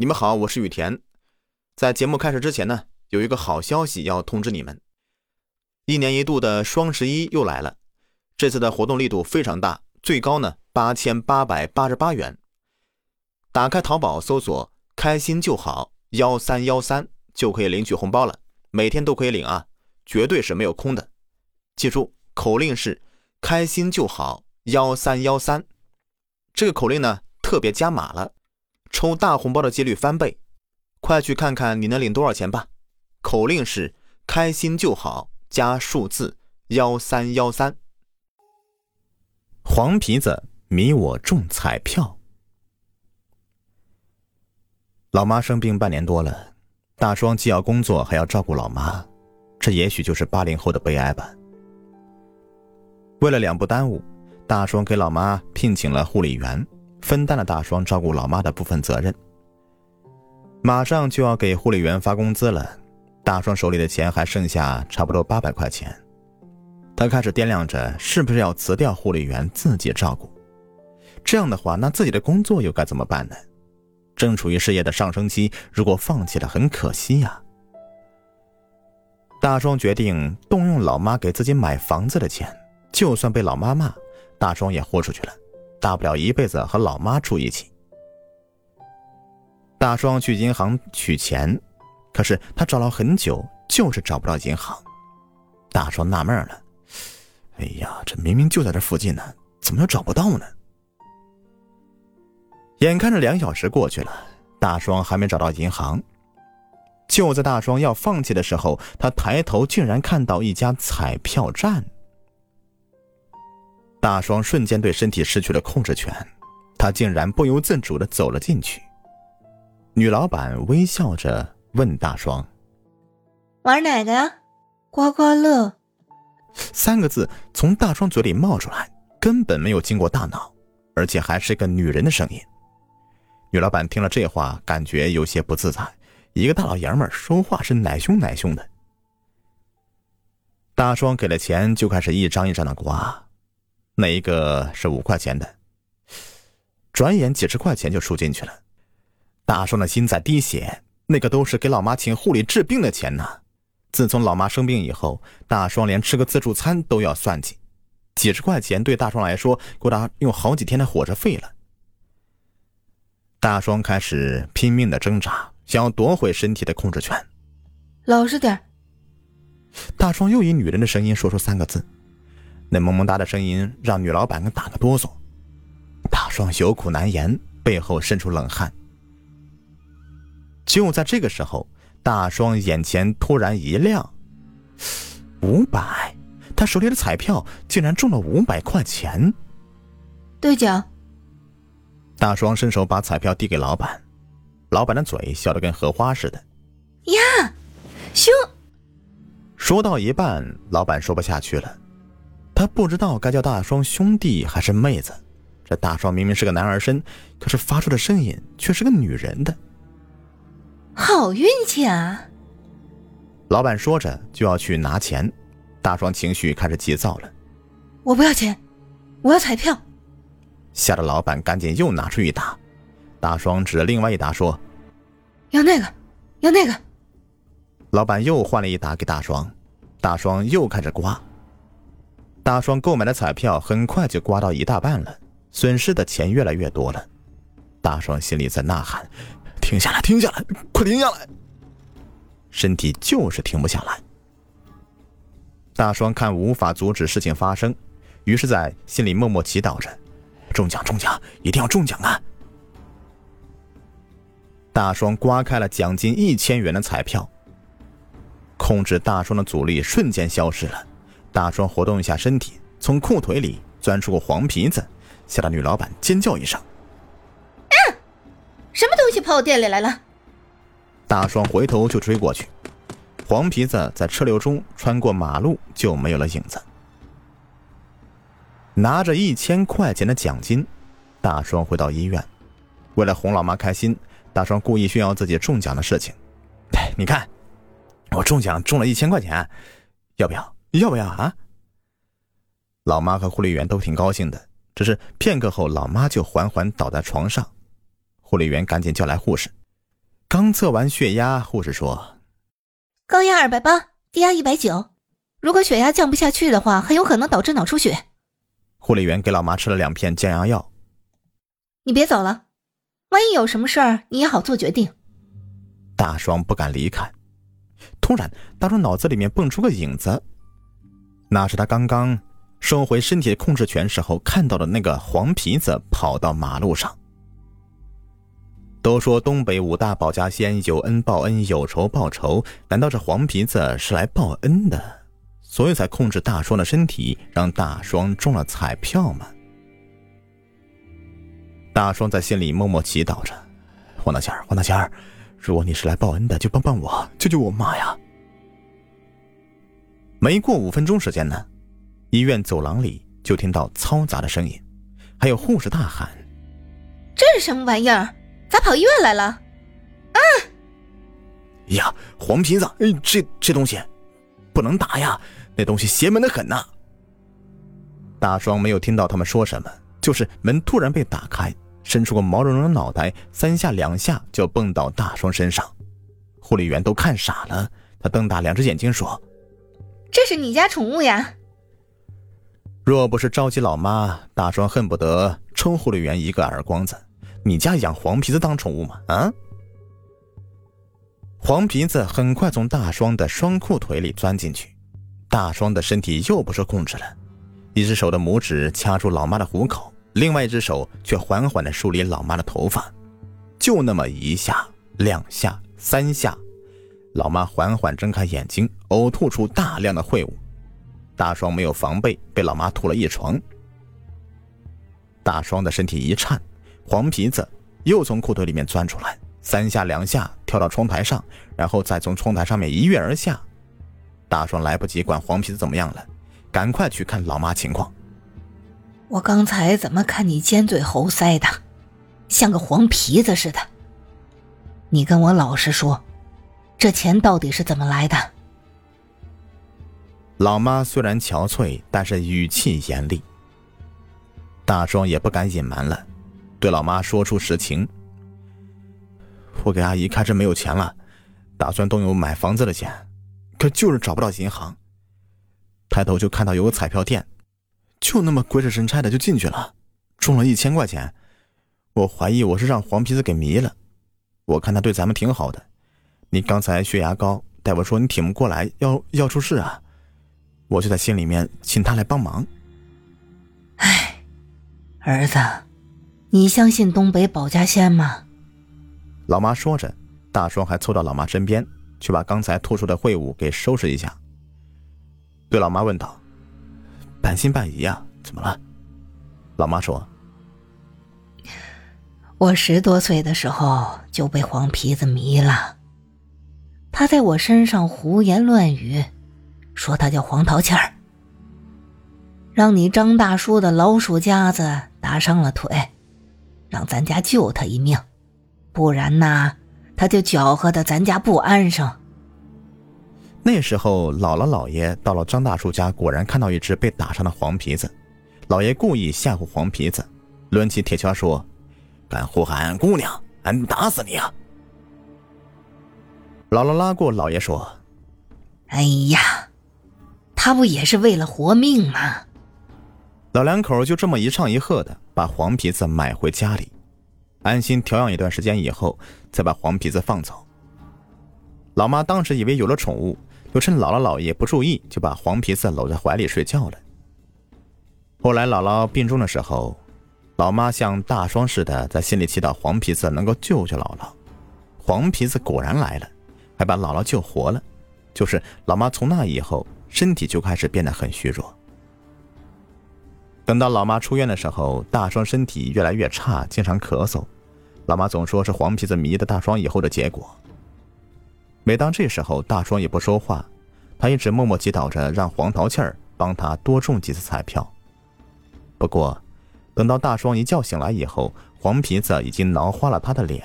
你们好，我是雨田。在节目开始之前呢，有一个好消息要通知你们：一年一度的双十一又来了。这次的活动力度非常大，最高呢八千八百八十八元。打开淘宝搜索“开心就好幺三幺三”就可以领取红包了，每天都可以领啊，绝对是没有空的。记住，口令是“开心就好幺三幺三”，这个口令呢特别加码了。抽大红包的几率翻倍，快去看看你能领多少钱吧！口令是“开心就好”加数字幺三幺三。黄皮子迷我中彩票。老妈生病半年多了，大双既要工作还要照顾老妈，这也许就是八零后的悲哀吧。为了两不耽误，大双给老妈聘请了护理员。分担了大双照顾老妈的部分责任。马上就要给护理员发工资了，大双手里的钱还剩下差不多八百块钱，他开始掂量着是不是要辞掉护理员自己照顾。这样的话，那自己的工作又该怎么办呢？正处于事业的上升期，如果放弃了，很可惜呀。大双决定动用老妈给自己买房子的钱，就算被老妈骂，大双也豁出去了。大不了一辈子和老妈住一起。大双去银行取钱，可是他找了很久，就是找不到银行。大双纳闷了：“哎呀，这明明就在这附近呢，怎么又找不到呢？”眼看着两小时过去了，大双还没找到银行。就在大双要放弃的时候，他抬头竟然看到一家彩票站。大双瞬间对身体失去了控制权，他竟然不由自主的走了进去。女老板微笑着问大双：“玩哪个呀？”“刮刮乐。”三个字从大双嘴里冒出来，根本没有经过大脑，而且还是个女人的声音。女老板听了这话，感觉有些不自在。一个大老爷们说话是奶凶奶凶的。大双给了钱，就开始一张一张的刮。哪一个是五块钱的？转眼几十块钱就输进去了，大双的心在滴血。那个都是给老妈请护理治病的钱呢。自从老妈生病以后，大双连吃个自助餐都要算计，几十块钱对大双来说够他用好几天的伙食费了。大双开始拼命的挣扎，想要夺回身体的控制权。老实点大双又以女人的声音说出三个字。那萌萌哒的声音让女老板给打个哆嗦，大双有苦难言，背后渗出冷汗。就在这个时候，大双眼前突然一亮，五百，他手里的彩票竟然中了五百块钱。兑奖。大双伸手把彩票递给老板，老板的嘴笑得跟荷花似的。呀，兄。说到一半，老板说不下去了。他不知道该叫大双兄弟还是妹子，这大双明明是个男儿身，可是发出的声音却是个女人的。好运气啊！老板说着就要去拿钱，大双情绪开始急躁了。我不要钱，我要彩票。吓得老板赶紧又拿出一沓，大双指着另外一沓说：“要那个，要那个。”老板又换了一沓给大双，大双又开始刮。大双购买的彩票很快就刮到一大半了，损失的钱越来越多了。大双心里在呐喊：“停下来，停下来，快停下来！”身体就是停不下来。大双看无法阻止事情发生，于是在心里默默祈祷着：“中奖，中奖，一定要中奖啊！”大双刮开了奖金一千元的彩票，控制大双的阻力瞬间消失了。大双活动一下身体，从裤腿里钻出个黄皮子，吓得女老板尖叫一声：“啊，什么东西跑我店里来了？”大双回头就追过去，黄皮子在车流中穿过马路就没有了影子。拿着一千块钱的奖金，大双回到医院，为了哄老妈开心，大双故意炫耀自己中奖的事情：“你看，我中奖中了一千块钱，要不要？”要不要啊？老妈和护理员都挺高兴的，只是片刻后，老妈就缓缓倒在床上。护理员赶紧叫来护士，刚测完血压，护士说：“高压二百八，低压一百九。如果血压降不下去的话，很有可能导致脑出血。”护理员给老妈吃了两片降压药。你别走了，万一有什么事儿，你也好做决定。大双不敢离开。突然，大双脑子里面蹦出个影子，那是他刚刚收回身体控制权时候看到的那个黄皮子跑到马路上。都说东北五大保家仙有恩报恩，有仇报仇。难道这黄皮子是来报恩的，所以才控制大双的身体，让大双中了彩票吗？大双在心里默默祈祷着：“黄大仙儿，黄大仙儿，如果你是来报恩的，就帮帮我，救救我妈呀！”没过五分钟时间呢，医院走廊里就听到嘈杂的声音，还有护士大喊：“这是什么玩意儿？”咋跑医院来了？啊！呀，黄皮子，哎，这这东西不能打呀，那东西邪门的很呐。大双没有听到他们说什么，就是门突然被打开，伸出个毛茸茸的脑袋，三下两下就蹦到大双身上。护理员都看傻了，他瞪大两只眼睛说：“这是你家宠物呀？”若不是着急老妈，大双恨不得抽护理员一个耳光子。你家养黄皮子当宠物吗？啊！黄皮子很快从大双的双裤腿里钻进去，大双的身体又不受控制了，一只手的拇指掐住老妈的虎口，另外一只手却缓缓地梳理老妈的头发，就那么一下、两下、三下，老妈缓缓睁开眼睛，呕吐出大量的秽物，大双没有防备，被老妈吐了一床。大双的身体一颤。黄皮子又从裤腿里面钻出来，三下两下跳到窗台上，然后再从窗台上面一跃而下。大双来不及管黄皮子怎么样了，赶快去看老妈情况。我刚才怎么看你尖嘴猴腮的，像个黄皮子似的？你跟我老实说，这钱到底是怎么来的？老妈虽然憔悴，但是语气严厉。大壮也不敢隐瞒了。对老妈说出实情，我给阿姨开支没有钱了，打算动用买房子的钱，可就是找不到银行。抬头就看到有个彩票店，就那么鬼使神差的就进去了，中了一千块钱。我怀疑我是让黄皮子给迷了，我看他对咱们挺好的。你刚才血压高，大夫说你挺不过来，要要出事啊，我就在心里面请他来帮忙。哎，儿子。你相信东北保家仙吗？老妈说着，大双还凑到老妈身边，去把刚才吐出的秽物给收拾一下。对老妈问道：“半信半疑啊？怎么了？”老妈说：“我十多岁的时候就被黄皮子迷了，他在我身上胡言乱语，说他叫黄桃气儿，让你张大叔的老鼠夹子打伤了腿。”让咱家救他一命，不然呐，他就搅和的咱家不安生。那时候，姥姥姥爷到了张大叔家，果然看到一只被打伤的黄皮子。姥爷故意吓唬黄皮子，抡起铁锹说：“敢呼喊俺姑娘，俺打死你啊！”姥姥拉过姥爷说：“哎呀，他不也是为了活命吗？”老两口就这么一唱一和的把黄皮子买回家里，安心调养一段时间以后，再把黄皮子放走。老妈当时以为有了宠物，就趁姥姥姥爷不注意，就把黄皮子搂在怀里睡觉了。后来姥姥病重的时候，老妈像大双似的在心里祈祷黄皮子能够救救姥姥。黄皮子果然来了，还把姥姥救活了。就是老妈从那以后，身体就开始变得很虚弱。等到老妈出院的时候，大双身体越来越差，经常咳嗽。老妈总说是黄皮子迷的大双以后的结果。每当这时候，大双也不说话，他一直默默祈祷着，让黄桃气儿帮他多中几次彩票。不过，等到大双一觉醒来以后，黄皮子已经挠花了他的脸。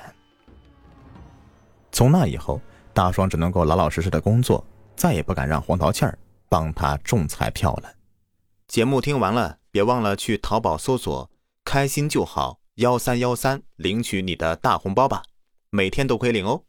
从那以后，大双只能够老老实实的工作，再也不敢让黄桃庆儿帮他中彩票了。节目听完了。别忘了去淘宝搜索“开心就好”幺三幺三，领取你的大红包吧，每天都可以领哦。